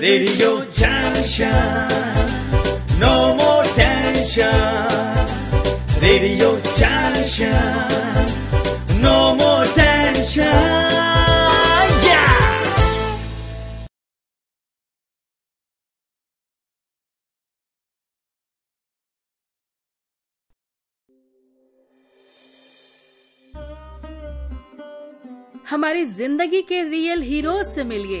Radio Junction. No more tension. Radio Junction. No more tension. हमारी ज़िंदगी के real heroes से मिलिए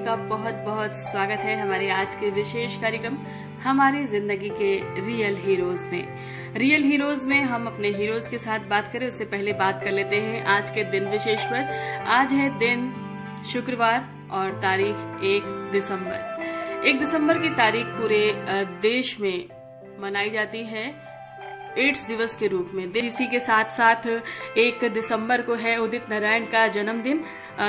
का बहुत बहुत स्वागत है हमारे आज के विशेष कार्यक्रम हमारी ज़िंदगी के रियल हीरोज में। रियल हीरोज में हम अपने हीरोज के साथ बात करें, उससे पहले बात कर लेते हैं आज के दिन विशेष पर। आज है दिन शुक्रवार और तारीख एक दिसंबर। एक दिसंबर की तारीख पूरे देश में मनाई जाती है। एड्स दिवस के रूप में इसी के साथ साथ एक दिसंबर को है उदित नारायण का जन्मदिन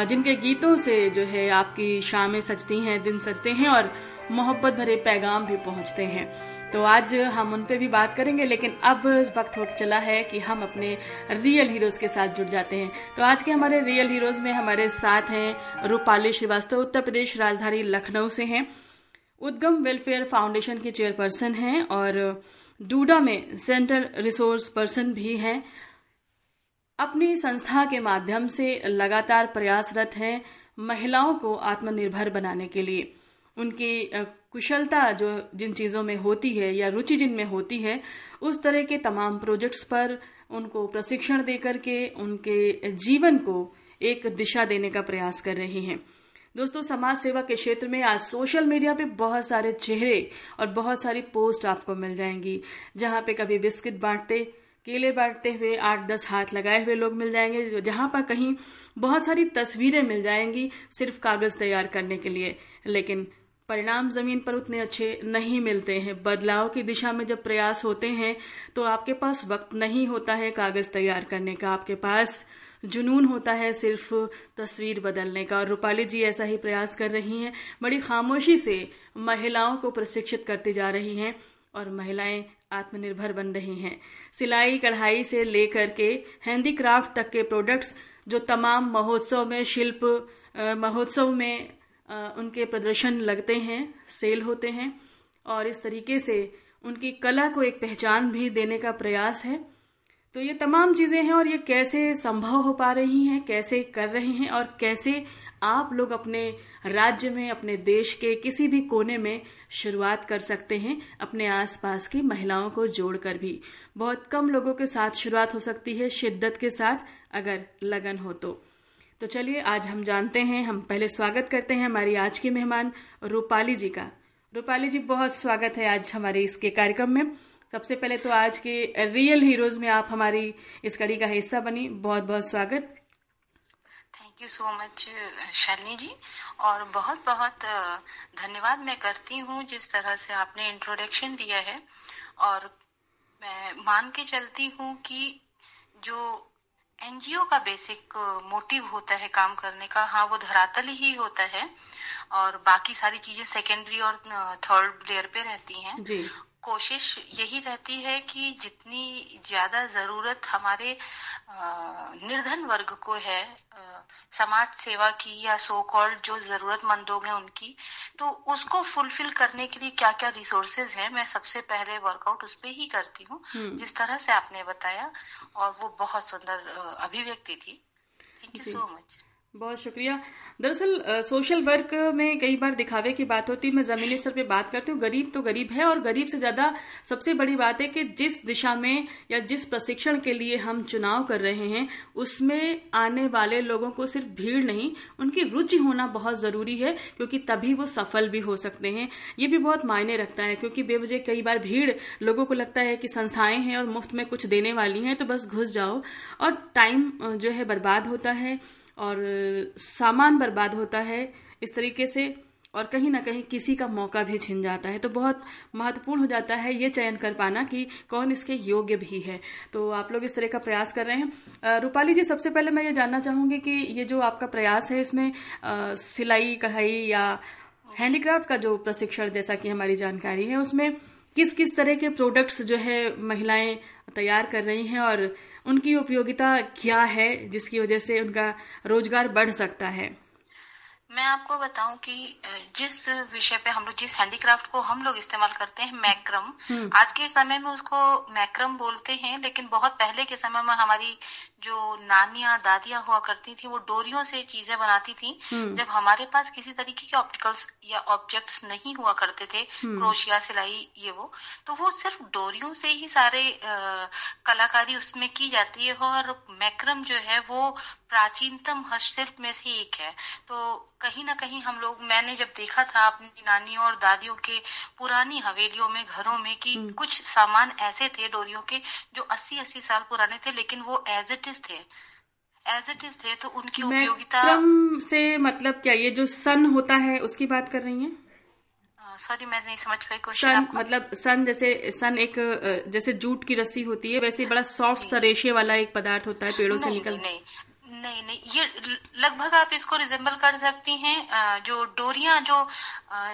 जिनके गीतों से जो है आपकी शामें सजती हैं, दिन सजते हैं और मोहब्बत भरे पैगाम भी पहुँचते हैं। तो आज हम उन पे भी बात करेंगे, लेकिन अब वक्त हो चला है कि हम अपने रियल हीरोज के साथ जुड़ जाते हैं। तो आज के हमारे रियल हीरोज में हमारे साथ हैं रूपाली श्रीवास्तव, उत्तर प्रदेश राजधानी लखनऊ से हैं। उद्गम वेलफेयर फाउंडेशन की चेयरपर्सन हैं और डूडा में सेंट्रल रिसोर्स पर्सन भी हैं। अपनी संस्था के माध्यम से लगातार प्रयासरत हैं महिलाओं को आत्मनिर्भर बनाने के लिए। उनकी कुशलता जो जिन चीज़ों में होती है या रुचि जिनमें होती है, उस तरह के तमाम प्रोजेक्ट्स पर उनको प्रशिक्षण देकर के उनके जीवन को एक दिशा देने का प्रयास कर रही हैं। दोस्तों, समाज सेवा के क्षेत्र में आज सोशल मीडिया पे बहुत सारे चेहरे और बहुत सारी पोस्ट आपको मिल जाएँगी, जहाँ पे कभी बिस्किट बांटते, केले बांटते हुए आठ दस हाथ लगाए हुए लोग मिल जाएँगे जहाँ पर कहीं बहुत सारी तस्वीरें मिल जाएँगी सिर्फ़ कागज़ तैयार करने के लिए। लेकिन परिणाम ज़मीन पर उतने अच्छे नहीं मिलते हैं। बदलाव की दिशा में जब प्रयास होते हैं तो आपके पास वक्त नहीं होता है कागज़ तैयार करने का। आपके पास जुनून होता है सिर्फ़ तस्वीर बदलने का। और रूपाली जी ऐसा ही प्रयास कर रही हैं, बड़ी खामोशी से महिलाओं को प्रशिक्षित करती जा रही हैं और महिलाएँ आत्मनिर्भर बन रही हैं। सिलाई कढ़ाई से लेकर के हैंडीक्राफ्ट तक के प्रोडक्ट्स जो तमाम महोत्सव में शिल्प महोत्सव में उनके प्रदर्शन लगते हैं, सेल होते हैं और इस तरीके से उनकी कला को एक पहचान भी देने का प्रयास है। तो ये तमाम चीज़ें हैं और ये कैसे संभव हो पा रही हैं, कैसे कर रहे हैं और कैसे आप लोग अपने राज्य में, अपने देश के किसी भी कोने में शुरुआत कर सकते हैं, अपने आसपास की महिलाओं को जोड़कर भी। बहुत कम लोगों के साथ शुरुआत हो सकती है, शिद्दत के साथ अगर लगन हो तो। तो चलिए, आज हम जानते हैं, हम पहले स्वागत करते हैं हमारी आज की मेहमान रूपाली जी का। रूपाली जी, बहुत स्वागत है आज हमारे इसके कार्यक्रम में। सबसे पहले तो आज के रियल हीरोज में आप हमारी इस कड़ी का हिस्सा बनी। बहुत बहुत स्वागत। Thank you so much Shalini ji. और बहुत बहुत धन्यवाद मैं करती हूँ जिस तरह से आपने इंट्रोडक्शन दिया है। और मैं मान के चलती हूँ कि जो एनजीओ का बेसिक मोटिव होता है काम करने का हाँ वो धरातल ही होता है। और बाकी सारी चीज़ें सेकेंडरी और थर्ड लेयर पे रहती हैं। जी। कोशिश यही रहती है कि जितनी ज़्यादा ज़रूरत हमारे निर्धन वर्ग को है समाज सेवा की या सो कॉल्ड जो जरूरतमंद लोग हैं उनकी तो उसको फुलफिल करने के लिए क्या क्या रिसोर्सेज हैं मैं सबसे पहले वर्कआउट उस पर ही करती हूँ जिस तरह से आपने बताया और वो बहुत सुंदर अभिव्यक्ति थी। थैंक यू सो मच बहुत शुक्रिया। दरअसल सोशल वर्क में कई बार दिखावे की बात होती है मैं जमीनी स्तर पे बात करती हूँ। गरीब तो गरीब है और गरीब से ज़्यादा सबसे बड़ी बात है कि जिस दिशा में या जिस प्रशिक्षण के लिए हम चुनाव कर रहे हैं, उसमें आने वाले लोगों को सिर्फ़ भीड़ नहीं, उनकी रुचि होना बहुत ज़रूरी है, क्योंकि तभी वो सफल भी हो सकते हैं। ये भी बहुत मायने रखता है, क्योंकि बेवजह कई बार भीड़ लोगों को लगता है कि संस्थाएँ हैं और मुफ़्त में कुछ देने वाली हैं तो बस घुस जाओ। और टाइम जो है बर्बाद होता है। और सामान बर्बाद होता है इस तरीके से और कहीं ना कहीं किसी का मौका भी छिन जाता है। तो बहुत महत्वपूर्ण हो जाता है ये चयन कर पाना कि कौन इसके योग्य भी है। तो आप लोग इस तरह का प्रयास कर रहे हैं। रूपाली जी, सबसे पहले मैं ये जानना चाहूँगी कि ये जो आपका प्रयास है इसमें सिलाई, कढ़ाई या हैंडीक्राफ्ट का जो प्रशिक्षण जैसा कि हमारी जानकारी है, उसमें किस किस तरह के प्रोडक्ट्स जो है महिलाएँ तैयार कर रही हैं और उनकी उपयोगिता क्या है जिसकी वजह से उनका रोज़गार बढ़ सकता है मैं आपको बताऊँ कि जिस विषय पे हम लोग जिस हैंडीक्राफ्ट को हम लोग इस्तेमाल करते हैं मैक्रम हम्म। आज के समय में उसको मैक्रम बोलते हैं लेकिन बहुत पहले के समय में हमारी जो नानियाँ दादियाँ हुआ करती थी वो डोरियों से चीज़ें बनाती थी हम्म। जब हमारे पास किसी तरीके के ऑप्टिकल्स या ऑब्जेक्ट्स नहीं हुआ करते थे हम्म। क्रोशिया सिलाई ये वो तो वो सिर्फ़ डोरियों से ही सारे आ, कलाकारी उसमें की जाती है और मैक्रम जो है वो प्राचीनतम हस्तशिल्प में से एक है तो कहीं ना कहीं हम लोग मैंने जब देखा था अपनी नानियों और दादियों के पुरानी हवेलियों में घरों में कि हम्म। कुछ सामान ऐसे थे डोरियों के जो 80-80 साल पुराने थे लेकिन वो एज इट इज़ थे एज इट इज़ थे तो उनकी उपयोगिता से मतलब क्या ये जो सन होता है उसकी बात कर रही है? सॉरी मैं नहीं समझ पाई क्वेश्चन मतलब सन जैसे सन एक जैसे जूट की रस्सी होती है वैसे बड़ा सॉफ्ट सा रेशे वाला एक पदार्थ होता है पेड़ों से निकल नहीं, नहीं नहीं ये लगभग आप इसको रिजेंबल कर सकती हैं जो डोरियाँ जो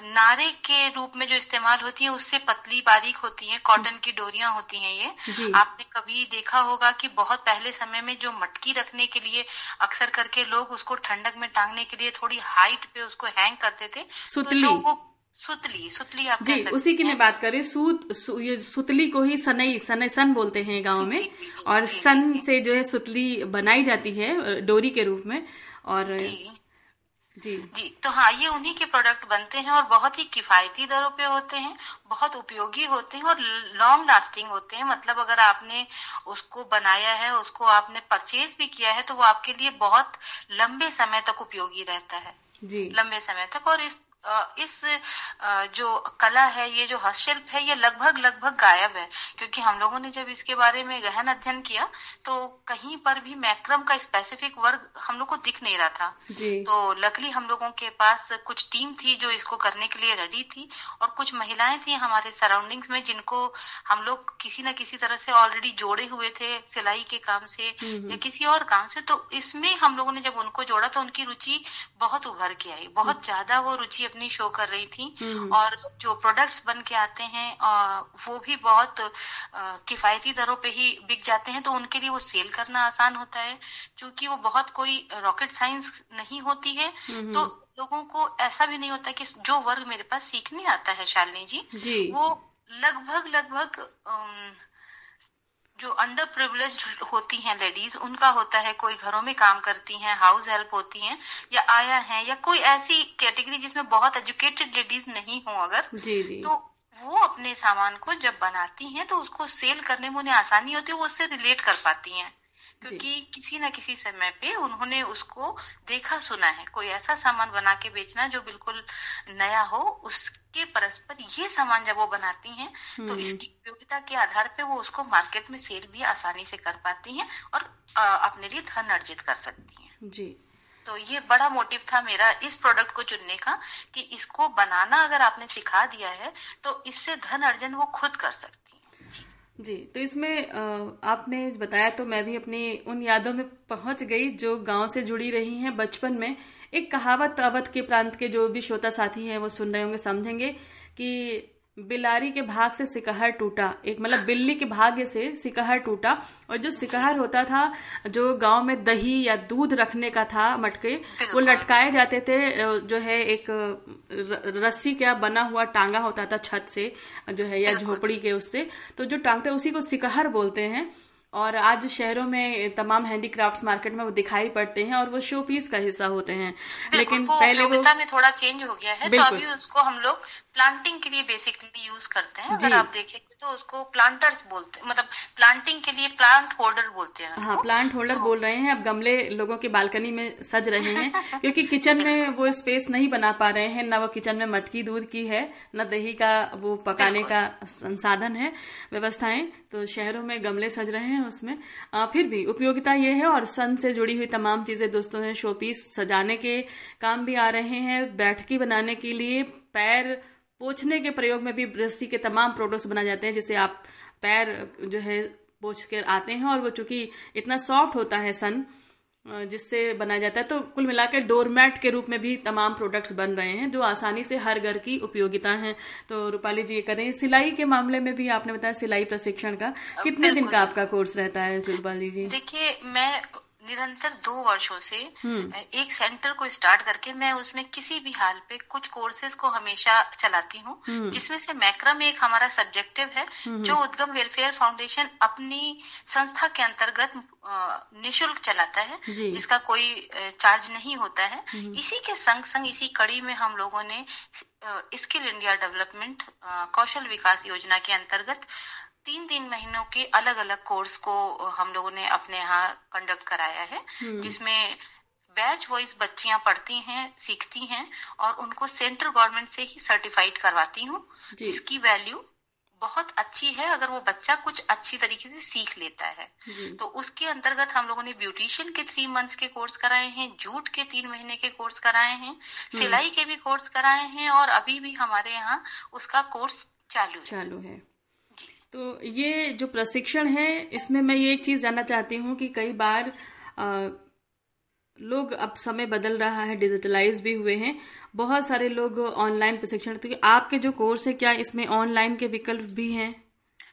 नारे के रूप में जो इस्तेमाल होती है उससे पतली बारीक होती हैं कॉटन की डोरियाँ होती हैं ये। आपने कभी देखा होगा कि बहुत पहले समय में जो मटकी रखने के लिए अक्सर करके लोग उसको ठंडक में टांगने के लिए थोड़ी हाइट पे उसको हैंग करते थे सुतली। तो वो सुतली सुतली आप जी उसी की मैं बात कर रही सूत सु, ये सुतली को ही सनई सन सन बोलते हैं गाँव में। जी, जी, और जी, सन जी, से जो है सुतली बनाई जाती है डोरी के रूप में। और जी। जी। जी तो हाँ ये उन्हीं के प्रोडक्ट बनते हैं और बहुत ही किफायती दरों पे होते हैं बहुत उपयोगी होते हैं और लॉन्ग लास्टिंग होते हैं। मतलब अगर आपने उसको बनाया है उसको आपने परचेज भी किया है तो वो आपके लिए बहुत लंबे समय तक उपयोगी रहता है। जी। लंबे समय तक और इस इस जो कला है ये जो हस्तशिल्प है ये लगभग लगभग गायब है। क्योंकि हम लोगों ने जब इसके बारे में गहन अध्ययन किया तो कहीं पर भी मैक्रम का स्पेसिफिक वर्ग हम लोग को दिख नहीं रहा था। तो लकली हम लोगों के पास कुछ टीम थी जो इसको करने के लिए रेडी थी और कुछ महिलाएँ थी हमारे सराउंडिंग्स में जिनको हम लोग किसी न किसी तरह से ऑलरेडी जोड़े हुए थे सिलाई के काम से या किसी और काम से। तो इसमें हम लोगों ने जब उनको जोड़ा तो उनकी रुचि बहुत उभर के आई। बहुत ज़्यादा वो रुचि अपनी शो कर रही थी हम्म। और जो प्रोडक्ट्स बन के आते हैं वो भी बहुत किफायती दरों पे ही बिक जाते हैं तो उनके लिए वो सेल करना आसान होता है क्योंकि वो बहुत कोई रॉकेट साइंस नहीं होती है हम्म। तो लोगों को ऐसा भी नहीं होता कि जो वर्ग मेरे पास सीखने आता है शालिनी जी, जी। वो लगभग लगभग जो अंडर प्रिवलेज होती हैं लेडीज़ उनका होता है कोई घरों में काम करती हैं हाउस हेल्प होती हैं या आया है या कोई ऐसी कैटेगरी जिसमें बहुत एजुकेटेड लेडीज़ नहीं हो अगर जी जी। तो वो अपने सामान को जब बनाती हैं तो उसको सेल करने में उन्हें आसानी होती है वो उससे रिलेट कर पाती हैं। क्योंकि किसी न किसी समय पे उन्होंने उसको देखा सुना है। कोई ऐसा सामान बना के बेचना जो बिल्कुल नया हो उसके परस्पर ये सामान जब वो बनाती हैं तो हम्म। इसकी उपयोगिता के आधार पे वो उसको मार्केट में सेल भी आसानी से कर पाती हैं और अपने लिए धन अर्जित कर सकती हैं। जी। तो ये बड़ा मोटिव था मेरा इस प्रोडक्ट को चुनने का कि इसको बनाना अगर आपने सिखा दिया है तो इससे धन अर्जन वो खुद कर सकती जी तो इसमें आपने बताया तो मैं भी अपनी उन यादों में पहुँच गई जो गाँव से जुड़ी रही हैं बचपन में। एक कहावत अवध के प्रांत के जो भी श्रोता साथी हैं वो सुन रहे होंगे, समझेंगे कि बिलारी के भाग से सिकहर टूटा। एक मतलब बिल्ली के भाग्य से सिकहर टूटा। और जो सिकहर होता था जो गाँव में दही या दूध रखने का था मटके वो लटकाए जाते थे जो है एक रस्सी का बना हुआ टांगा होता था छत से जो है या झोपड़ी के उससे। तो जो टांगते उसी को सिकहर बोलते हैं। और आज शहरों में तमाम हैंडीक्राफ्ट्स मार्केट में वो दिखाई पड़ते हैं और वो शो पीस का हिस्सा होते हैं। लेकिन वो पहले वो में थोड़ा चेंज हो गया है तो अभी उसको हम लोग प्लांटिंग के लिए बेसिकली यूज़ करते हैं। अगर आप देखेंगे तो उसको प्लांटर्स बोलते हैं मतलब प्लांटिंग के लिए प्लांट होल्डर बोलते हैं हाँ प्लांट होल्डर तो, बोल रहे हैं। अब गमले लोगों की बालकनी में सज रहे हैं क्योंकि किचन में वो स्पेस नहीं बना पा रहे हैं। न वो किचन में मटकी दूध की है न दही का वो पकाने का संसाधन है व्यवस्थाएँ। तो शहरों में गमले सज रहे हैं उसमें। आ, फिर भी उपयोगिता ये है और सन से जुड़ी हुई तमाम चीज़ें दोस्तों हैं। शोपीस सजाने के काम भी आ रहे हैं बैठकी बनाने के लिए पैर पोछने के प्रयोग में भी रस्सी के तमाम प्रोडक्ट्स बनाए जाते हैं जिसे आप पैर जो है पोछ कर आते हैं और वो चूँकि इतना सॉफ्ट होता है सन जिससे बनाया जाता है तो कुल मिलाकर डोरमैट के रूप में भी तमाम प्रोडक्ट्स बन रहे हैं जो आसानी से हर घर की उपयोगिता है। तो रूपाली जी ये करें सिलाई के मामले में भी आपने बताया सिलाई प्रशिक्षण का। कितने दिन का आपका कोर्स रहता है रूपाली जी? देखिए मैं निरंतर दो वर्षों से हम्म। एक सेंटर को स्टार्ट करके मैं उसमें किसी भी हाल पे कुछ कोर्सेज को हमेशा चलाती हूँ हम्म। जिसमें से मैक्रम एक हमारा सब्जेक्टिव है हम्म। जो उद्गम वेलफेयर फाउंडेशन अपनी संस्था के अंतर्गत निशुल्क चलाता है जिसका कोई चार्ज नहीं होता है इसी के संग संग इसी कड़ी में हम लोगों ने स्किल इंडिया डेवलपमेंट कौशल विकास योजना के अंतर्गत तीन तीन महीनों के अलग अलग कोर्स को हम लोगों ने अपने यहाँ कंडक्ट कराया है हम्म। जिसमें बैच वाइज बच्चियाँ पढ़ती हैं सीखती हैं और उनको सेंट्रल गवर्नमेंट से ही सर्टिफाइड करवाती हूँ जिसकी वैल्यू बहुत अच्छी है अगर वो बच्चा कुछ अच्छी तरीके से सीख लेता है। तो उसके अंतर्गत हम लोगों ने ब्यूटिशियन के थ्री मंथ्स के कोर्स कराए हैं जूट के तीन महीने के कोर्स कराए हैं हम्म। सिलाई के भी कोर्स कराए हैं और अभी भी हमारे यहाँ उसका कोर्स चालू है। चालू है। तो ये जो प्रशिक्षण है इसमें मैं ये एक चीज़ जानना चाहती हूँ कि कई बार आ, लोग अब समय बदल रहा है डिजिटलाइज भी हुए हैं। बहुत सारे लोग ऑनलाइन प्रशिक्षण तो आपके जो कोर्स है क्या इसमें ऑनलाइन के विकल्प भी हैं?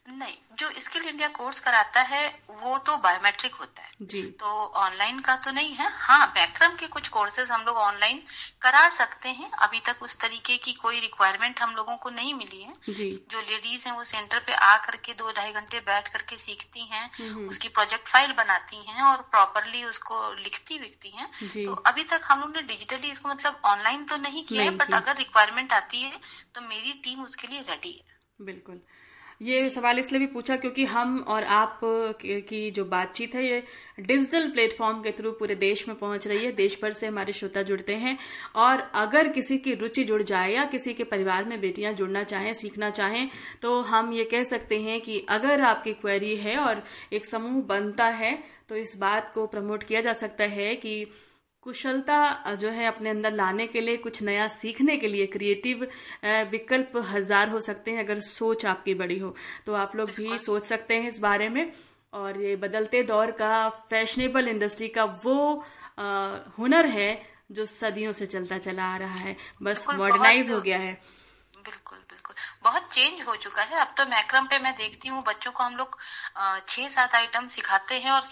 नहीं जो स्किल इंडिया कोर्स कराता है वो तो बायोमेट्रिक होता है। जी। तो ऑनलाइन का तो नहीं है। हाँ बैक्रम के कुछ कोर्सेज हम लोग ऑनलाइन करा सकते हैं। अभी तक उस तरीके की कोई रिक्वायरमेंट हम लोगों को नहीं मिली है। जी। जो लेडीज़ हैं वो सेंटर पे आ करके दो ढाई घंटे बैठ करके सीखती हैं हम्म, हम्म। उसकी प्रोजेक्ट फ़ाइल बनाती हैं और प्रॉपरली उसको लिखती विकती हैं। तो अभी तक हम लोग ने डिजिटली इसको मतलब ऑनलाइन तो नहीं किया है बट अगर रिक्वायरमेंट आती है तो मेरी टीम उसके लिए रेडी है। बिल्कुल। ये सवाल इसलिए भी पूछा क्योंकि हम और आप की जो बातचीत है, ये डिजिटल प्लेटफॉर्म के थ्रू पूरे देश में पहुँच रही है। देश भर से हमारे श्रोता जुड़ते हैं। और अगर किसी की रुचि जुड़ जाए या किसी के परिवार में बेटियाँ जुड़ना चाहें, सीखना चाहें तो हम ये कह सकते हैं कि अगर आपकी क्वेरी है और एक समूह बनता है तो इस बात को प्रमोट किया जा सकता है कि कुशलता जो है अपने अंदर लाने के लिए कुछ नया सीखने के लिए क्रिएटिव विकल्प हज़ार हो सकते हैं अगर सोच आपकी बड़ी हो। तो आप लोग भी सोच सकते हैं इस बारे में। और ये बदलते दौर का फैशनेबल इंडस्ट्री का वो आ, हुनर है जो सदियों से चलता चला आ रहा है। बस मॉडर्नाइज हो गया है। बिल्कुल बिल्कुल। बहुत चेंज हो चुका है। अब तो मैक्रम पे मैं देखती हूँ बच्चों को हम लोग छह सात आइटम सिखाते हैं और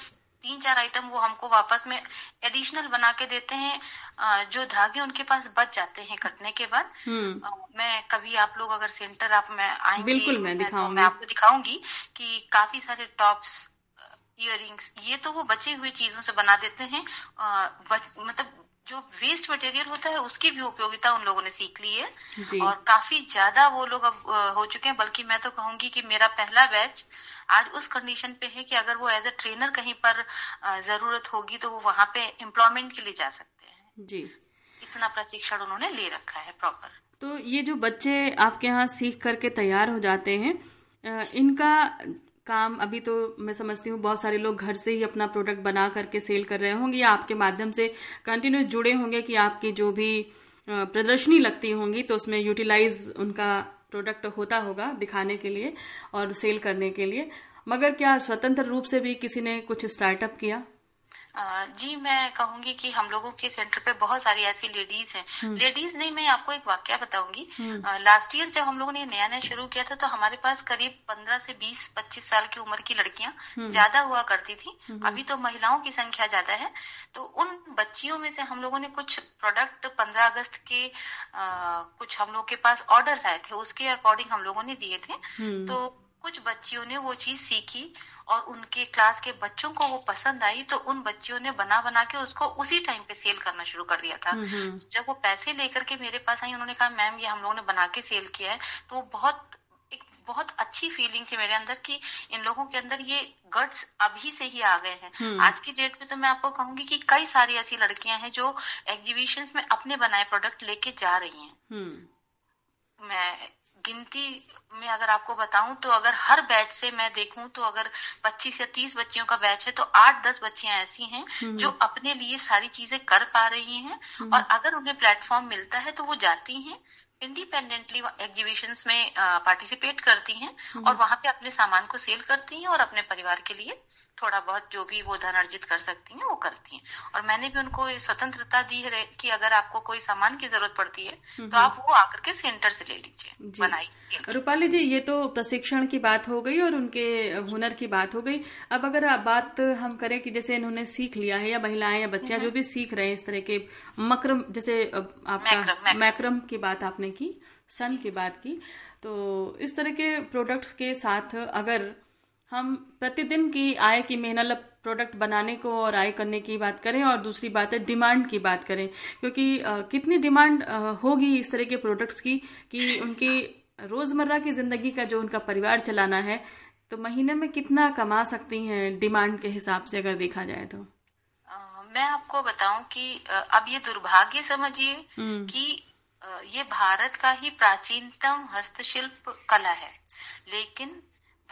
तीन चार आइटम वो हमको वापस में एडिशनल बना के देते हैं। जो धागे उनके पास बच जाते हैं कटने के बाद हम्म। मैं कभी आप लोग अगर सेंटर आप मैं आएँगे बिल्कुल मैं, मैं, तो मैं आपको दिखाऊँगी कि काफ़ी सारे टॉप्स इयर ये तो वो बची हुई चीज़ों से बना देते हैं। मतलब जो वेस्ट मटेरियल होता है उसकी भी उपयोगिता उन लोगों ने सीख ली है। और काफ़ी ज़्यादा वो लोग अब हो चुके हैं बल्कि मैं तो कहूँगी कि मेरा पहला बैच आज उस कंडीशन पे है कि अगर वो एज ए ट्रेनर कहीं पर ज़रूरत होगी तो वो वहाँ पे एम्प्लॉयमेंट के लिए जा सकते हैं। जी। इतना प्रशिक्षण उन्होंने ले रखा है प्रॉपर तो ये जो बच्चे आपके यहाँ सीख करके तैयार हो जाते हैं इनका काम अभी तो मैं समझती हूँ बहुत सारे लोग घर से ही अपना प्रोडक्ट बना करके सेल कर रहे होंगे या आपके माध्यम से कंटिन्यूस जुड़े होंगे कि आपकी जो भी प्रदर्शनी लगती होंगी तो उसमें यूटिलाइज उनका प्रोडक्ट होता होगा दिखाने के लिए और सेल करने के लिए। मगर क्या स्वतंत्र रूप से भी किसी ने कुछ स्टार्टअप किया? जी मैं कहूँगी कि हम लोगों के सेंटर पे बहुत सारी ऐसी लेडीज़ हैं। लेडीज़ हम्म। नहीं मैं आपको एक वाक्य बताऊँगी। लास्ट ईयर जब हम लोगों ने नया नया शुरू किया था तो हमारे पास करीब पंद्रह से बीस पच्चीस साल की उम्र की लड़कियाँ हम्म। ज़्यादा हुआ करती थी। हम्म। अभी तो महिलाओं की संख्या ज़्यादा है। तो उन बच्चियों में से हम लोगों ने कुछ प्रोडक्ट पंद्रह अगस्त के आ, कुछ हम लोग के पास ऑर्डर आए थे उसके अकॉर्डिंग हम लोगों ने दिए थे। तो कुछ बच्चियों ने वो चीज़ सीखी और उनके क्लास के बच्चों को वो पसंद आई तो उन बच्चियों ने बना बना के उसको उसी टाइम पे सेल करना शुरू कर दिया था। हम्म, हम्म। जब वो पैसे लेकर के मेरे पास आई उन्होंने कहा मैम ये हम लोगों ने बना के सेल किया है। तो वो बहुत एक बहुत अच्छी फीलिंग थी मेरे अंदर कि इन लोगों के अंदर ये गट्स अभी से ही आ गए हैं। हम्म। आज की डेट में तो मैं आपको कहूँगी कि कई सारी ऐसी लड़कियाँ हैं जो एग्जीबिशंस में अपने बनाए प्रोडक्ट लेके जा रही हैं। मैं गिनती में अगर आपको बताऊँ तो अगर हर बैच से मैं देखूँ तो अगर 25 या 30 बच्चियों का बैच है तो 8-10 बच्चियाँ ऐसी हैं जो अपने लिए सारी चीज़ें कर पा रही हैं और अगर उन्हें प्लेटफॉर्म मिलता है तो वो जाती हैं इंडिपेंडेंटली एग्जीबिशंस में पार्टिसिपेट करती हैं और वहाँ पे अपने सामान को सेल करती हैं और अपने परिवार के लिए थोड़ा बहुत जो भी वो धन अर्जित कर सकती हैं वो करती हैं। और मैंने भी उनको स्वतंत्रता दी है कि अगर आपको कोई सामान की ज़रूरत पड़ती है तो आप वो आकर के सेंटर से ले लीजिए। बनाई रूपाली जी ये तो प्रशिक्षण की बात हो गई और उनके हुनर की बात हो गई। अब अगर आप बात हम करें कि जैसे इन्होंने सीख लिया है या महिलाएँ या बच्चियाँ जो भी सीख रहे हैं इस तरह के मक्रम जैसे आपका। मैक्रम की बात आपने की सन की बात की तो इस तरह के प्रोडक्ट्स के साथ अगर हम प्रतिदिन की आय की मेहनत प्रोडक्ट बनाने को और आय करने की बात करें और दूसरी बात है डिमांड की बात करें। क्योंकि अ, कितनी डिमांड होगी इस तरह के प्रोडक्ट्स की कि उनकी रोज़मर्रा की ज़िंदगी का जो उनका परिवार चलाना है तो महीने में कितना कमा सकती हैं डिमांड के हिसाब से अगर देखा जाए तो? मैं आपको बताऊँ कि अब ये दुर्भाग्य समझिए हम्म। कि ये भारत का ही प्राचीनतम हस्तशिल्प कला है। लेकिन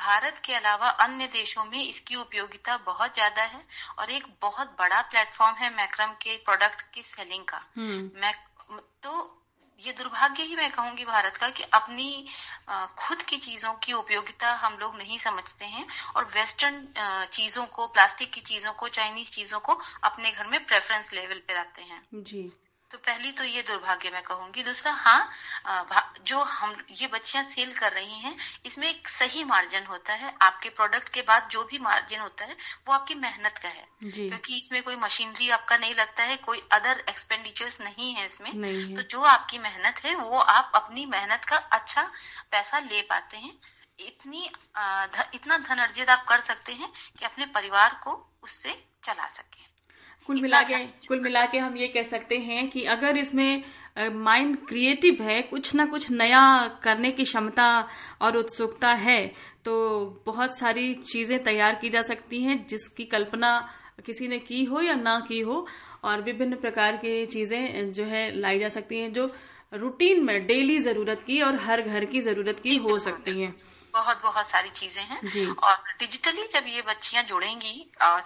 भारत के अलावा अन्य देशों में इसकी उपयोगिता बहुत ज़्यादा है और एक बहुत बड़ा प्लेटफॉर्म है मैक्रम के प्रोडक्ट की सेलिंग का। हम्म। मैं तो ये दुर्भाग्य ही मैं कहूँगी भारत का कि अपनी खुद की चीज़ों की उपयोगिता हम लोग नहीं समझते हैं और वेस्टर्न चीज़ों को प्लास्टिक की चीज़ों को चाइनीज़ चीज़ों को अपने घर में प्रेफरेंस लेवल पे रखते हैं। जी। तो पहली तो ये दुर्भाग्य मैं कहूँगी। दूसरा हाँ जो हम ये बच्चियाँ सेल कर रही हैं इसमें एक सही मार्जिन होता है। आपके प्रोडक्ट के बाद जो भी मार्जिन होता है वो आपकी मेहनत का है। क्योंकि इसमें कोई मशीनरी आपका नहीं लगता है कोई अदर एक्सपेंडिचर्स नहीं है इसमें। नहीं है। तो जो आपकी मेहनत है वो आप अपनी मेहनत का अच्छा पैसा ले पाते हैं। इतनी ध, इतना धन अर्जित आप कर सकते हैं कि अपने परिवार को उससे चला सके। कुल मिला के अच्छा- कुल मिला के हम ये कह सकते हैं कि अगर इसमें माइंड क्रिएटिव है कुछ ना कुछ नया करने की क्षमता और उत्सुकता है तो बहुत सारी चीज़ें तैयार की जा सकती हैं जिसकी कल्पना किसी ने की हो या ना की हो और विभिन्न प्रकार की चीज़ें जो है लाई जा सकती हैं जो रूटीन में डेली ज़रूरत की और हर घर की ज़रूरत की हो। सकती हैं। बहुत बहुत सारी चीज़ें हैं। और डिजिटली जब ये बच्चियाँ जुड़ेंगी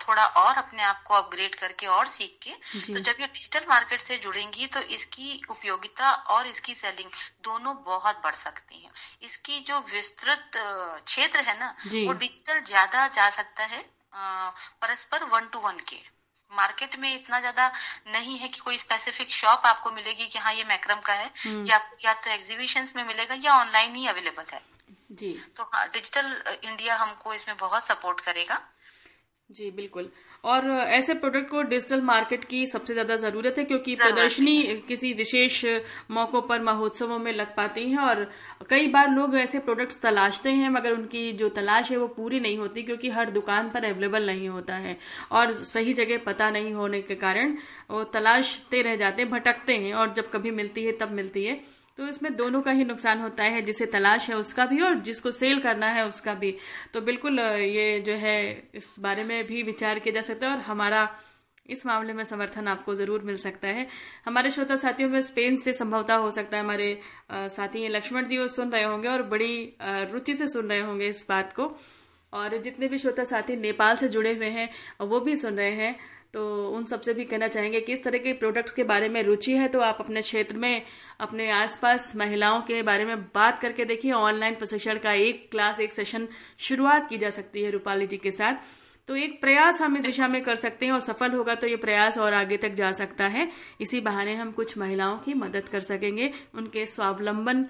थोड़ा और अपने आप को अपग्रेड करके और सीख के तो जब ये डिजिटल मार्केट से जुड़ेंगी तो इसकी उपयोगिता और इसकी सेलिंग दोनों बहुत बढ़ सकती है। इसकी जो विस्तृत क्षेत्र है ना वो डिजिटल ज़्यादा जा सकता है परस्पर वन टू वन के। मार्केट में इतना ज़्यादा नहीं है कि कोई स्पेसिफिक शॉप आपको मिलेगी कि हाँ ये मैक्रम का है या या तो एग्जीबिशंस में मिलेगा या ऑनलाइन ही अवेलेबल है। जी। तो हाँ डिजिटल इंडिया हमको इसमें बहुत सपोर्ट करेगा। जी बिल्कुल। और ऐसे प्रोडक्ट को डिजिटल मार्केट की सबसे ज़्यादा ज़रूरत है क्योंकि प्रदर्शनी किसी विशेष मौकों पर महोत्सवों में लग पाती है और कई बार लोग ऐसे प्रोडक्ट्स तलाशते हैं मगर उनकी जो तलाश है वो पूरी नहीं होती क्योंकि हर दुकान पर अवेलेबल नहीं होता है और सही जगह पता नहीं होने के कारण वो तलाशते रह जाते हैं भटकते हैं और जब कभी मिलती है तब मिलती है। तो इसमें दोनों का ही नुकसान होता है, जिसे तलाश है उसका भी और जिसको सेल करना है उसका भी। तो बिल्कुल ये जो है, इस बारे में भी विचार किया जा सकता है और हमारा इस मामले में समर्थन आपको ज़रूर मिल सकता है। हमारे श्रोता साथियों में स्पेन से संभवता हो सकता है, हमारे साथी लक्ष्मण जी वो सुन रहे होंगे और बड़ी रुचि से सुन रहे होंगे इस बात को। और जितने भी श्रोता साथी नेपाल से जुड़े हुए हैं, वो भी सुन रहे हैं। तो उन सबसे भी कहना चाहेंगे कि इस तरह के प्रोडक्ट्स के बारे में रुचि है तो आप अपने क्षेत्र में, अपने आसपास महिलाओं के बारे में बात करके देखिए। ऑनलाइन प्रशिक्षण का एक क्लास एक सेशन शुरुआत की जा सकती है रूपाली जी के साथ। तो एक प्रयास हम इस दिशा में कर सकते हैं और सफल होगा तो ये प्रयास और आगे तक जा सकता है। इसी बहाने हम कुछ महिलाओं की मदद कर सकेंगे उनके स्वावलंबन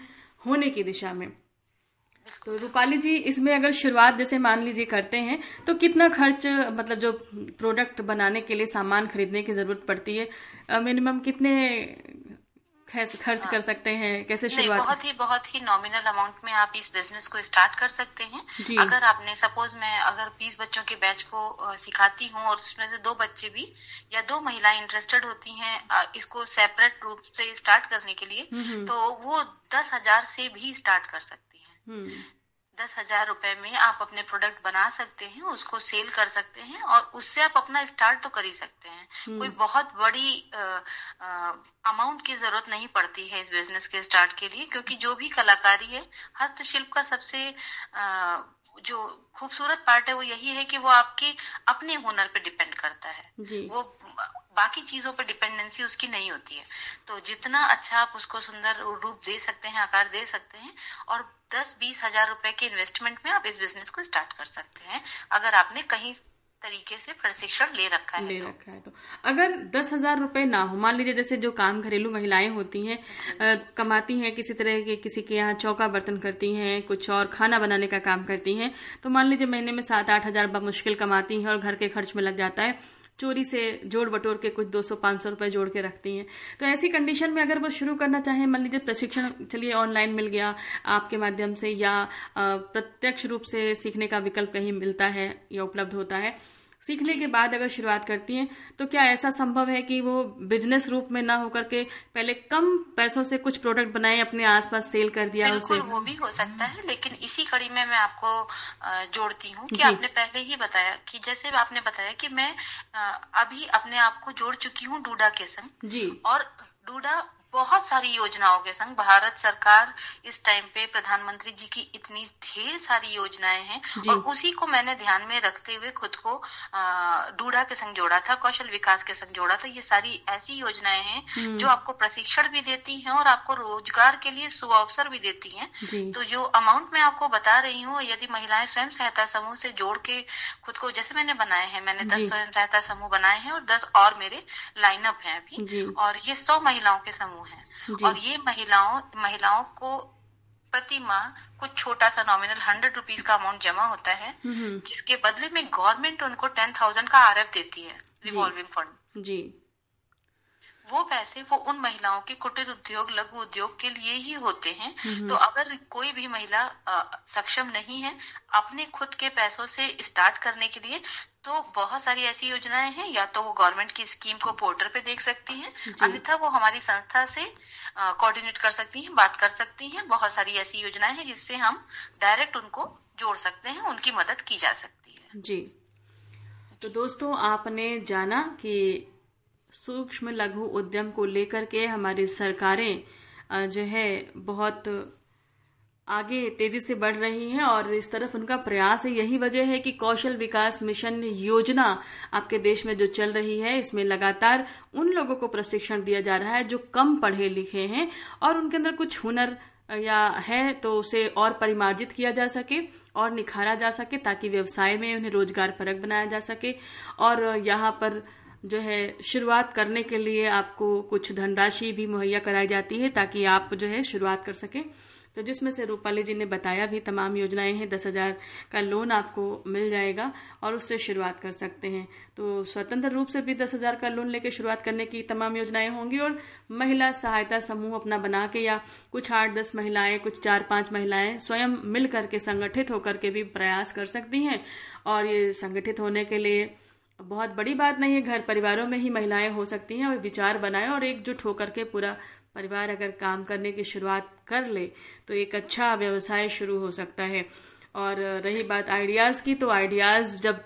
होने की दिशा में। तो रूपाली जी इसमें अगर शुरुआत जैसे मान लीजिए करते हैं तो कितना खर्च मतलब जो प्रोडक्ट बनाने के लिए सामान खरीदने की ज़रूरत पड़ती है मिनिमम कितने खर्च कर सकते हैं कैसे शुरुआत बहुत ही बहुत ही नॉमिनल अमाउंट में आप इस बिज़नेस को स्टार्ट कर सकते हैं. अगर आपने सपोज़ मैं अगर बीस बच्चों के बैच को सिखाती हूँ और उसमें से दो बच्चे भी या दो महिलाएँ इंटरेस्टेड होती हैं इसको सेपरेट रूप से स्टार्ट करने के लिए हम्म, हम्म। तो वो दस हज़ार से भी स्टार्ट कर सकते है। दस हज़ार रुपए में आप अपने प्रोडक्ट बना सकते हैं उसको सेल कर सकते हैं और उससे आप अपना स्टार्ट तो कर ही सकते हैं हम्म। कोई बहुत बड़ी अमाउंट की ज़रूरत नहीं पड़ती है इस बिज़नेस के स्टार्ट के लिए क्योंकि जो भी कलाकारी है हस्तशिल्प का सबसे आ, जो खूबसूरत पार्ट है वो यही है कि वो आपके अपने हुनर पे डिपेंड करता है. वो बाकी चीज़ों पर डिपेंडेंसी उसकी नहीं होती है। तो जितना अच्छा आप उसको सुंदर रूप दे सकते हैं आकार दे सकते हैं और दस बीस हज़ार रुपए के इन्वेस्टमेंट में आप इस बिज़नेस को स्टार्ट कर सकते हैं अगर आपने कहीं तरीके से प्रशिक्षण ले रखा है ले तो। रखा है तो। अगर दस हज़ार रुपए ना हो मान लीजिए जैसे जो काम घरेलू महिलाएँ होती हैं आ, कमाती हैं किसी तरह के किसी के यहाँ चौका बर्तन करती हैं कुछ और खाना बनाने का काम करती हैं तो मान लीजिए महीने में सात आठ हज़ार मुश्किल कमाती हैं और घर के खर्च में लग जाता है चोरी से जोड़ बटोर के कुछ 200-500 रुपए जोड़ के रखती हैं। तो ऐसी कंडीशन में अगर वो शुरू करना चाहें, मान लीजिए प्रशिक्षण, चलिए ऑनलाइन मिल गया आपके माध्यम से या प्रत्यक्ष रूप से सीखने का विकल्प कहीं मिलता है या उपलब्ध होता है सीखने के बाद अगर शुरुआत करती हैं तो क्या ऐसा संभव है कि वो बिज़नेस रूप में ना होकर के पहले कम पैसों से कुछ प्रोडक्ट बनाए अपने आसपास सेल कर दिया उसे वो भी हो सकता है लेकिन इसी कड़ी में मैं आपको जोड़ती हूँ कि आपने पहले ही बताया कि जैसे आपने बताया कि मैं अभी अपने आप को जोड़ चुकी हूँ डूडा के संग जी। और डूडा बहुत सारी योजनाओं के संग भारत सरकार इस टाइम पे प्रधानमंत्री जी की इतनी ढेर सारी योजनाएँ हैं और उसी को मैंने ध्यान में रखते हुए खुद को डूडा के संग जोड़ा था कौशल विकास के संग जोड़ा था। ये सारी ऐसी योजनाएँ हैं हम्म। जो आपको प्रशिक्षण भी देती हैं और आपको रोज़गार के लिए सुअवसर भी देती हैं। तो जो अमाउंट मैं आपको बता रही हूँ यदि महिलाएँ स्वयं सहायता समूह से जोड़ के खुद को जैसे मैंने बनाए हैं मैंने दस स्वयं सहायता समूह बनाए हैं और दस और मेरे लाइनअप है अभी। और ये सौ महिलाओं के समूह हैं। और ये महिलाओं महिलाओं को प्रति माह कुछ छोटा सा नॉमिनल हंड्रेड रुपीज़ का अमाउंट जमा होता है जिसके बदले में गवर्नमेंट उनको टेन थाउज़ेंड का आरएफ देती है रिवॉल्विंग फंड जी। वो पैसे वो उन महिलाओं के कुटीर उद्योग लघु उद्योग के लिए ही होते हैं। तो अगर कोई भी महिला आ, सक्षम नहीं है अपने खुद के पैसों से स्टार्ट करने के लिए तो बहुत सारी ऐसी योजनाएँ हैं या तो वो गवर्नमेंट की स्कीम को पोर्टल पे देख सकती हैं अन्यथा वो हमारी संस्था से कोऑर्डिनेट कर सकती हैं बात कर सकती हैं। बहुत सारी ऐसी योजनाएँ हैं जिससे हम डायरेक्ट उनको जोड़ सकते हैं उनकी मदद की जा सकती है। जी। तो दोस्तों आपने जाना कि सूक्ष्म लघु उद्यम को लेकर के हमारी सरकारें जो है, बहुत आगे तेज़ी से बढ़ रही हैं और इस तरफ़ उनका प्रयास है। यही वजह है कि कौशल विकास मिशन योजना आपके देश में जो चल रही है, इसमें लगातार उन लोगों को प्रशिक्षण दिया जा रहा है जो कम पढ़े लिखे हैं और उनके अंदर कुछ हुनर या है तो उसे और परिमार्जित किया जा सके और निखारा जा सके ताकि व्यवसाय में उन्हें रोज़गार परक बनाया जा सके। और यहाँ पर जो है, शुरुआत करने के लिए आपको कुछ धनराशि भी मुहैया कराई जाती है ताकि आप जो है, शुरुआत कर सकें। तो जिसमें से रूपाली जी ने बताया भी, तमाम योजनाएँ हैं, दस हज़ार का लोन आपको मिल जाएगा और उससे शुरुआत कर सकते हैं। तो स्वतंत्र रूप से भी दस हज़ार का लोन लेकर शुरुआत करने की तमाम योजनाएँ होंगी और महिला सहायता समूह अपना बना के या कुछ आठ, दस महिलाएँ, कुछ चार, पाँच महिलाएँ स्वयं मिल करके संगठित होकर के भी प्रयास कर सकती हैं। और ये संगठित होने के लिए बहुत बड़ी बात नहीं है, घर परिवारों में ही महिलाएँ हो सकती हैं और विचार बनाए और एकजुट होकर के पूरा परिवार अगर काम करने की शुरुआत कर ले तो एक अच्छा व्यवसाय शुरू हो सकता है। और रही बात आइडियाज़ की तो आइडियाज़ जब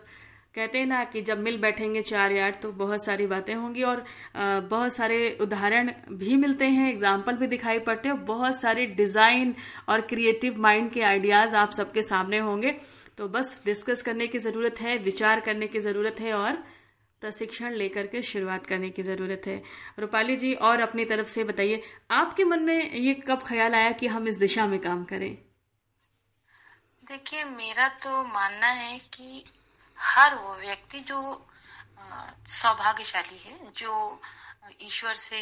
कहते हैं ना कि जब मिल बैठेंगे चार यार तो बहुत सारी बातें होंगी और बहुत सारे उदाहरण भी मिलते हैं एग्ज़ाम्पल भी दिखाई पड़ते हैं बहुत सारे डिज़ाइन और क्रिएटिव माइंड के आइडियाज़ आप सबके सामने होंगे। तो बस डिस्कस करने की ज़रूरत है, विचार करने की ज़रूरत है और प्रशिक्षण लेकर के शुरुआत करने की ज़रूरत है। रूपाली जी, और अपनी तरफ़ से बताइए, आपके मन में ये कब ख्याल आया कि हम इस दिशा में काम करें? देखिए, मेरा तो मानना है कि हर वो व्यक्ति जो सौभाग्यशाली है, जो ईश्वर से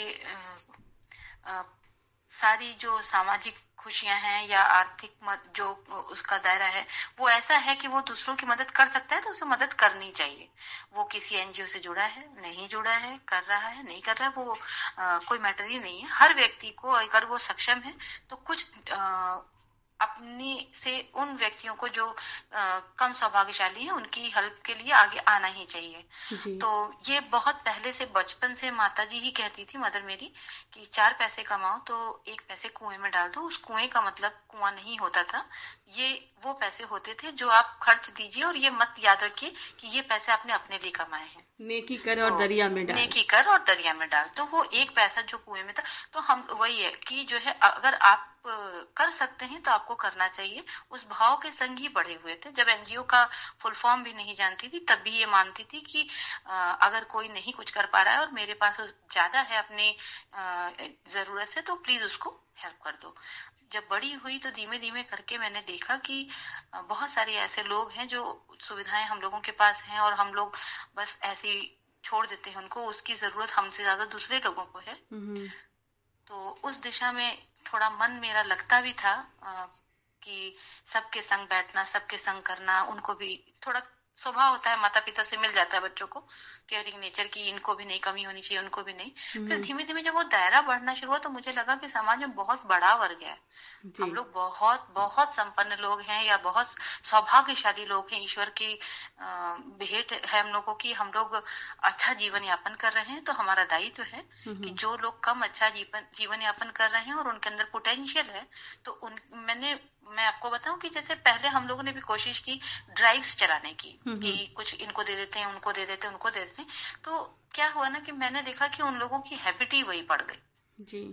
सारी जो सामाजिक खुशियाँ हैं या आर्थिक जो उसका दायरा है वो ऐसा है कि वो दूसरों की मदद कर सकता है तो उसे मदद करनी चाहिए। वो किसी एनजीओ से जुड़ा है नहीं जुड़ा है कर रहा है नहीं कर रहा है वो आ, कोई मैटर ही नहीं है। हर व्यक्ति को अगर वो सक्षम है तो कुछ आ, अपनी से उन व्यक्तियों को जो आ, कम सौभाग्यशाली है उनकी हेल्प के लिए आगे आना ही चाहिए। तो ये बहुत पहले से बचपन से माता जी ही कहती थी मदर मेरी कि चार पैसे कमाओ तो एक पैसे कुएँ में डाल दो। उस कुएँ का मतलब कुआँ नहीं होता था। ये वो पैसे होते थे जो आप खर्च दीजिए और ये मत याद रखिए कि ये पैसे आपने अपने लिए कमाए हैं। नेकी कर और तो, दरिया में डाल। नेकी कर और दरिया में डाल। तो वो एक पैसा जो कुएँ में था तो हम वही है कि जो है अगर आप कर सकते हैं तो आपको करना चाहिए। उस भाव के संग ही बढ़े हुए थे। जब एनजीओ का फुल फॉर्म भी नहीं जानती थी, तब भी ये मानती थी कि अगर कोई नहीं कुछ कर पा रहा है और मेरे पास ज़्यादा है अपनी ज़रूरत से तो प्लीज़ उसको हेल्प कर दो। जब बड़ी हुई तो धीमे धीमे करके मैंने देखा कि बहुत सारे ऐसे लोग हैं जो सुविधाएँ हम लोगों के पास हैं और हम लोग बस ऐसे छोड़ देते हैं उनको। उसकी ज़रूरत हमसे ज़्यादा दूसरे लोगों को है। हम्म। तो उस दिशा में थोड़ा मन मेरा लगता भी था कि सबके संग बैठना, सबके संग करना, उनको भी थोड़ा स्वभाव होता है माता पिता से मिल जाता है बच्चों को। केयरिंग नेचर की इनको भी नहीं कमी होनी चाहिए उनको भी नहीं फिर हम्म। धीमे धीमे जब वो दायरा बढ़ना शुरू हुआ तो मुझे लगा कि समाज में बहुत बड़ा वर्ग है हम लोग बहुत बहुत संपन्न लोग हैं या बहुत सौभाग्यशाली लोग हैं ईश्वर की भेंट है हम लोगों की हम लोग अच्छा जीवन यापन कर रहे हैं तो हमारा दायित्व है। कि जो लोग कम अच्छा जीवन जीवन यापन कर रहे हैं और उनके अंदर पोटेंशियल है तो उन मैंने मैं आपको बताऊँ कि जैसे पहले हम लोगों ने भी कोशिश की ड्राइव्स चलाने की कि। कुछ इनको दे देते हैं उनको दे देते हैं उनको दे देते हैं तो क्या हुआ ना कि मैंने देखा कि उन लोगों की हैबिट ही वही पड़ गई। जी।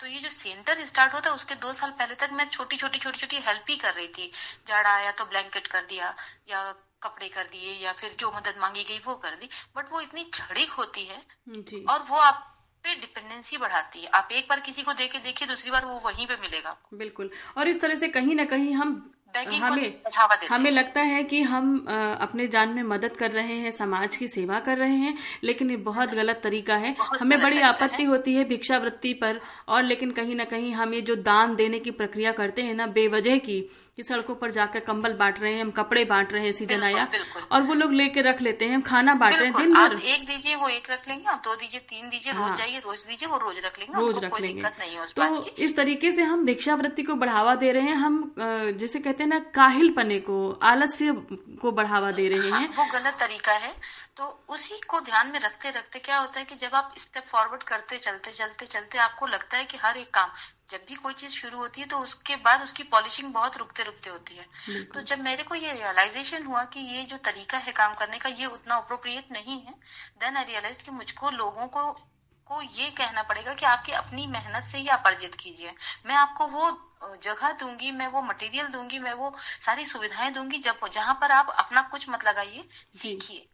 तो ये जो सेंटर स्टार्ट होता है उसके दो साल पहले तक मैं छोटी छोटी छोटी छोटी हेल्प ही कर रही थी। जाड़ा आया तो ब्लैंकेट कर दिया या कपड़े कर दिए या फिर जो मदद मांगी गई वो कर दी। बट वो इतनी छड़िक होती है जी। और वो आप पे डिपेंडेंसी बढ़ाती है। आप एक बार किसी को देखे देखिए दूसरी बार वो वहीं पे मिलेगा बिल्कुल। और इस तरह से कहीं ना कहीं हम हमें हमें लगता है कि हम अपने जान में मदद कर रहे हैं समाज की सेवा कर रहे हैं लेकिन ये बहुत गलत तरीका है। हमें बड़ी आपत्ति होती है भिक्षावृत्ति पर और लेकिन कहीं ना कहीं हम ये जो दान देने की प्रक्रिया करते हैं ना बेवजह की कि सड़कों पर जाकर कंबल बांट रहे हैं हम कपड़े बांट रहे हैं सीज़न आया और वो लोग लेके रख लेते हैं हम खाना बांट रहे हैं दिन भर। एक दीजिए वो एक रख लेंगे आप दो दीजिए तीन दीजिए हाँ, रोज जाइए रोज दीजिए वो रोज रख लेंगे रोज रख लेंगे। नहीं तो इस तरीके से हम भिक्षावृत्ति को बढ़ावा दे रहे हैं हम जैसे कहते हैं ना काहिल पने को आलस्य को बढ़ावा दे रहे हाँ, हैं। वो गलत तरीका है। तो उसी को ध्यान में रखते रखते क्या होता है कि जब आप स्टेप फॉरवर्ड करते चलते चलते चलते आपको लगता है कि हर एक काम जब भी कोई चीज़ शुरू होती है तो उसके बाद उसकी पॉलिशिंग बहुत रुकते रुकते होती है। तो जब मेरे को ये रियलाइजेशन हुआ कि ये जो तरीका है काम करने का ये उतना अप्रोप्रिएट नहीं है देन आई रियलाइज़ कि मुझको लोगों को को ये कहना पड़ेगा कि आपकी अपनी मेहनत से ही आप अर्जित कीजिए। मैं आपको वो जगह दूँगी मैं वो मटेरियल दूँगी मैं वो सारी सुविधाएँ दूँगी जब जहाँ पर आप अपना कुछ मत लगाइए सीखिए।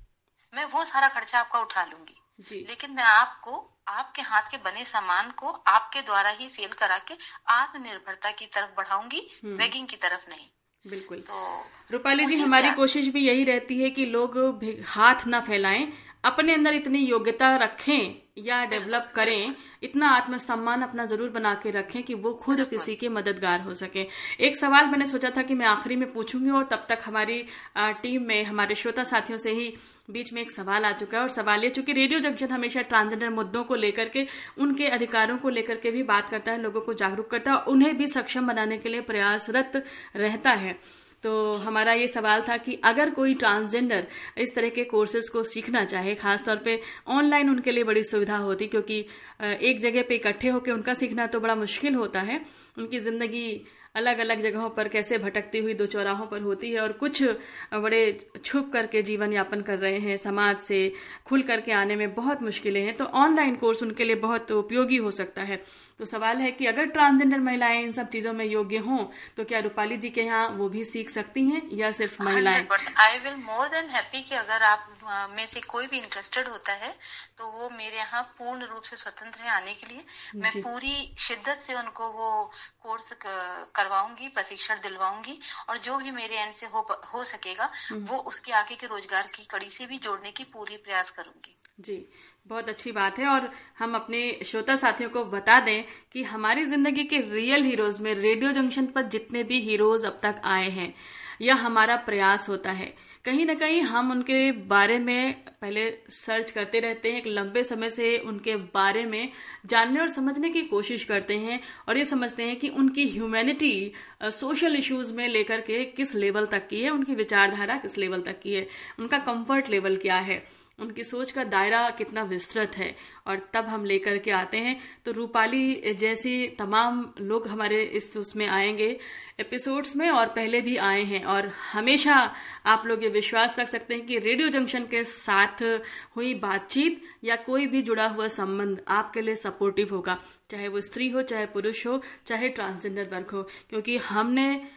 मैं वो सारा खर्चा आपका उठा लूँगी। लेकिन मैं आपको आपके हाथ के बने सामान को आपके द्वारा ही सेल करा के आत्मनिर्भरता की तरफ़ बढ़ाऊँगी बेगिंग हम्म। की तरफ़ नहीं। बिल्कुल। तो रूपाली जी हमारी कोशिश भी यही रहती है कि लोग हाथ ना फैलाएँ अपने अंदर इतनी योग्यता रखें या डेवलप करें इतना आत्मसम्मान अपना ज़रूर बना के रखें कि वो खुद किसी के मददगार हो सके। एक सवाल मैंने सोचा था कि मैं आखिरी में पूछूँगी और तब तक हमारी टीम में हमारे श्रोता साथियों से ही बीच में एक सवाल आ चुका है और सवाल ये चूँकि रेडियो जंक्शन हमेशा ट्रांसजेंडर मुद्दों को लेकर के, उनके अधिकारों को लेकर के भी बात करता है, लोगों को जागरूक करता है उन्हें भी सक्षम बनाने के लिए प्रयासरत रहता है। तो हमारा ये सवाल था कि अगर कोई ट्रांसजेंडर इस तरह के कोर्सेज को सीखना चाहे, खासतौर पे ऑनलाइन उनके लिए बड़ी सुविधा होती, क्योंकि एक जगह पे इकट्ठे होकर उनका सीखना तो बड़ा मुश्किल होता है। उनकी ज़िंदगी अलग अलग जगहों पर कैसे भटकती हुई दो चौराहों पर होती है और कुछ बड़े छुप करके जीवन यापन कर रहे हैं समाज से खुल करके आने में बहुत मुश्किलें हैं। तो ऑनलाइन कोर्स उनके लिए बहुत उपयोगी हो सकता है। तो सवाल है कि अगर ट्रांसजेंडर महिलाएँ इन सब चीज़ों में योग्य हों तो क्या रूपाली जी के यहाँ वो भी सीख सकती हैं या सिर्फ़ महिलाएँ? I will more than happy कि अगर आप में से कोई भी इंटरेस्टेड होता है तो वो मेरे यहाँ पूर्ण रूप से स्वतंत्र है आने के लिए। मैं पूरी शिद्दत से उनको वो कोर्स करवाऊँगी प्रशिक्षण दिलवाऊँगी और जो भी मेरे एंड से हो हो सकेगा हम्म। वो उसके आगे के रोज़गार की कड़ी से भी जोड़ने की पूरी प्रयास करूँगी जी बहुत अच्छी बात है और हम अपने श्रोता साथियों को बता दें कि हमारी ज़िंदगी के रियल हीरोज में रेडियो जंक्शन पर जितने भी हीरोज अब तक आए हैं यह हमारा प्रयास होता है कहीं ना कहीं हम उनके बारे में पहले सर्च करते रहते हैं, एक लंबे समय से उनके बारे में जानने और समझने की कोशिश करते हैं और ये समझते हैं कि उनकी ह्यूमैनिटी सोशल इश्यूज़ में लेकर के किस लेवल तक की है, उनकी विचारधारा किस लेवल तक की है, उनका कंफर्ट लेवल क्या है। उनकी सोच का दायरा कितना विस्तृत है। और तब हम लेकर के आते हैं। तो रूपाली जैसी तमाम लोग हमारे इस उसमें आएँगे एपिसोड्स में और पहले भी आए हैं। और हमेशा आप लोग ये विश्वास रख सकते हैं कि रेडियो जंक्शन के साथ हुई बातचीत या कोई भी जुड़ा हुआ संबंध आपके लिए सपोर्टिव होगा। चाहे वो स्त्री हो, चाहे पुरुष हो, चाहे ट्रांसजेंडर वर्ग हो। क्योंकि हमने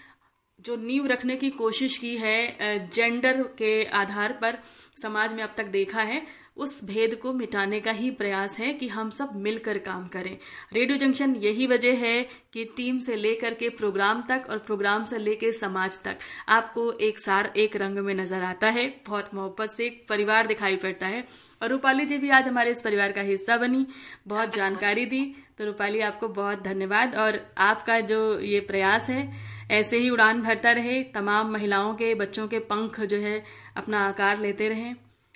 जो नींव रखने की कोशिश की है जेंडर के आधार पर समाज में अब तक देखा है, उस भेद को मिटाने का ही प्रयास है कि हम सब मिलकर काम करें। रेडियो जंक्शन यही वजह है कि टीम से लेकर के प्रोग्राम तक और प्रोग्राम से लेकर समाज तक आपको एक सार, एक रंग में नज़र आता है। बहुत मोहब्बत से एक परिवार दिखाई पड़ता है। और रूपाली जी भी आज हमारे इस परिवार का हिस्सा बनी। बहुत जानकारी दी। तो रूपाली, आपको बहुत धन्यवाद। और आपका जो ये प्रयास है ऐसे ही उड़ान भरता रहे, तमाम महिलाओं के, बच्चों के पंख जो है, अपना आकार लेते रहें।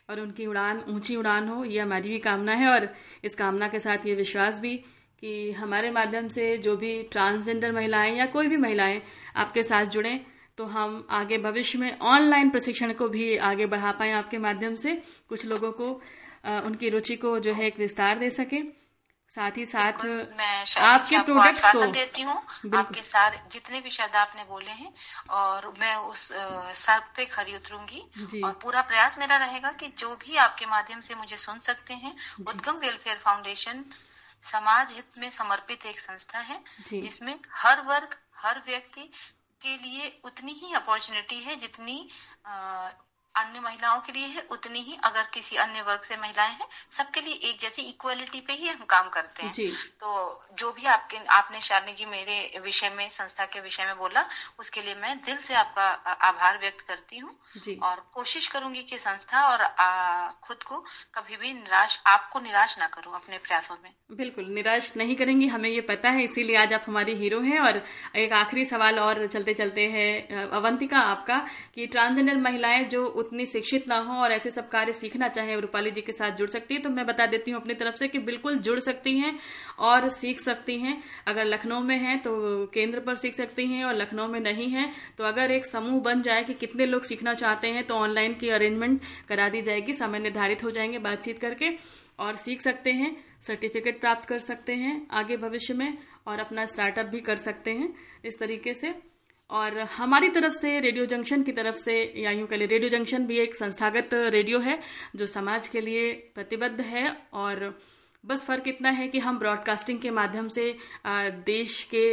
और उनकी उड़ान, ऊँची उड़ान हो, ये हमारी भी कामना है और इस कामना के साथ ये विश्वास भी कि हमारे माध्यम से जो भी ट्रांसजेंडर महिलाएँ या कोई भी महिलाएँ आपके साथ जुड़ें तो हम आगे भविष्य में ऑनलाइन प्रशिक्षण को भी आगे बढ़ा पाए आपके माध्यम से, कुछ लोगों को उनकी रुचि को जो है एक विस्तार दे सके। साथ ही साथ मैं आपके प्रोडक्ट्स को देती हूँ आपके सारे जितने भी शब्द आपने बोले हैं और मैं उस सर पे खरी उतरूँगी। और पूरा प्रयास मेरा रहेगा कि जो भी आपके माध्यम से मुझे सुन सकते हैं उद्गम वेलफेयर फाउंडेशन समाज हित में समर्पित एक संस्था है जिसमें हर वर्ग हर व्यक्ति के लिए उतनी ही अपॉर्चुनिटी है जितनी अन्य महिलाओं के लिए है उतनी ही अगर किसी अन्य वर्ग से महिलाएँ हैं सबके लिए एक जैसी इक्वलिटी पे ही हम काम करते हैं। तो जो भी आपके आपने शालिनी जी मेरे विषय में संस्था के विषय में बोला उसके लिए मैं दिल से आपका आभार व्यक्त करती हूँ। और कोशिश करूँगी कि संस्था और आ, खुद को कभी भी निराश आपको निराश ना करूँ अपने प्रयासों में। बिल्कुल निराश नहीं करेंगी हमें ये पता है इसीलिए आज आप हमारी हीरो हैं और एक आखिरी सवाल और चलते चलते हैं अवंतिका आपका कि ट्रांसजेंडर महिलाएँ जो उतनी शिक्षित ना हो और ऐसे सब कार्य सीखना चाहे, रूपाली जी के साथ जुड़ सकती है तो मैं बता देती हूँ अपनी तरफ़ से कि बिल्कुल जुड़ सकती हैं और सीख सकती हैं। अगर लखनऊ में है तो केंद्र पर सीख सकती हैं और लखनऊ में नहीं है। तो अगर एक समूह बन जाए कि कितने लोग सीखना चाहते हैं तो ऑनलाइन की अरेंजमेंट करा दी जाएगी, समय निर्धारित हो जाएँगे बातचीत करके और सीख सकते हैं, सर्टिफिकेट प्राप्त कर सकते हैं, आगे भविष्य में और अपना स्टार्टअप भी कर सकते हैं। इस तरीके से और हमारी तरफ़ से रेडियो जंक्शन की तरफ़ से, या यूँ कह रेडियो जंक्शन भी एक संस्थागत रेडियो है, जो समाज के लिए प्रतिबद्ध है। और बस फ़र्क इतना है कि हम ब्रॉडकास्टिंग के माध्यम से देश के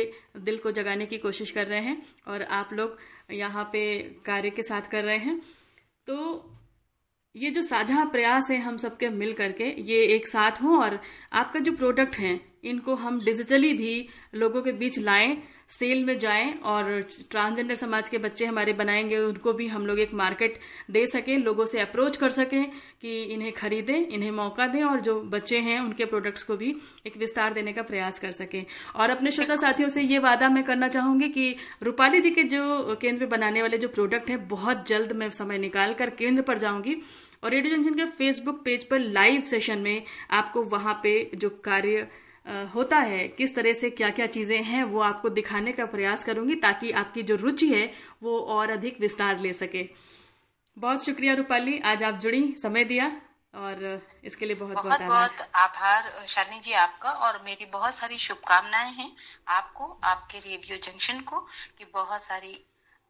दिल को जगाने की कोशिश कर रहे हैं और आप लोग यहाँ पे कार्य के साथ कर रहे हैं। तो ये जो साझा प्रयास है हम सबके मिल करके, ये एक साथ हों और आपका जो प्रोडक्ट है, इनको हम डिजिटली भी लोगों के बीच लाएँ सेल में जाएँ और ट्रांसजेंडर समाज के बच्चे हमारे बनाएँगे, उनको भी हम लोग एक मार्केट दे सकें, लोगों से अप्रोच कर सकें कि इन्हें खरीदें, इन्हें मौका दें और जो बच्चे हैं, उनके प्रोडक्ट्स को भी एक विस्तार देने का प्रयास कर सकें। और अपने श्रोता साथियों से ये वादा मैं करना चाहूँगी कि रूपाली जी के जो केंद्र बनाने वाले जो प्रोडक्ट है, बहुत जल्द मैं समय निकाल कर केंद्र पर जाऊँगी और रेडियो जंक्शन के फेसबुक पेज पर लाइव सेशन में आपको वहाँ पे जो कार्य होता है किस तरह से क्या क्या चीज़ें हैं वो आपको दिखाने का प्रयास करूँगी ताकि आपकी जो रुचि है वो और अधिक विस्तार ले सके। बहुत शुक्रिया रूपाली आज आप जुड़ी समय दिया और इसके लिए बहुत बहुत बहुत, बहुत आभार शालिनी जी आपका और मेरी बहुत सारी शुभकामनाएँ हैं आपको आपके रेडियो जंक्शन को कि बहुत सारी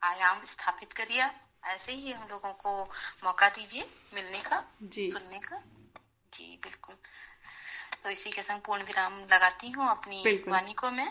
आयाम स्थापित करिए ऐसे ही हम लोगों को मौका दीजिए मिलने का जी। सुनने का। जी बिल्कुल। तो इसी के संग पूर्ण विराम लगाती हूँ अपनी वाणी को मैं।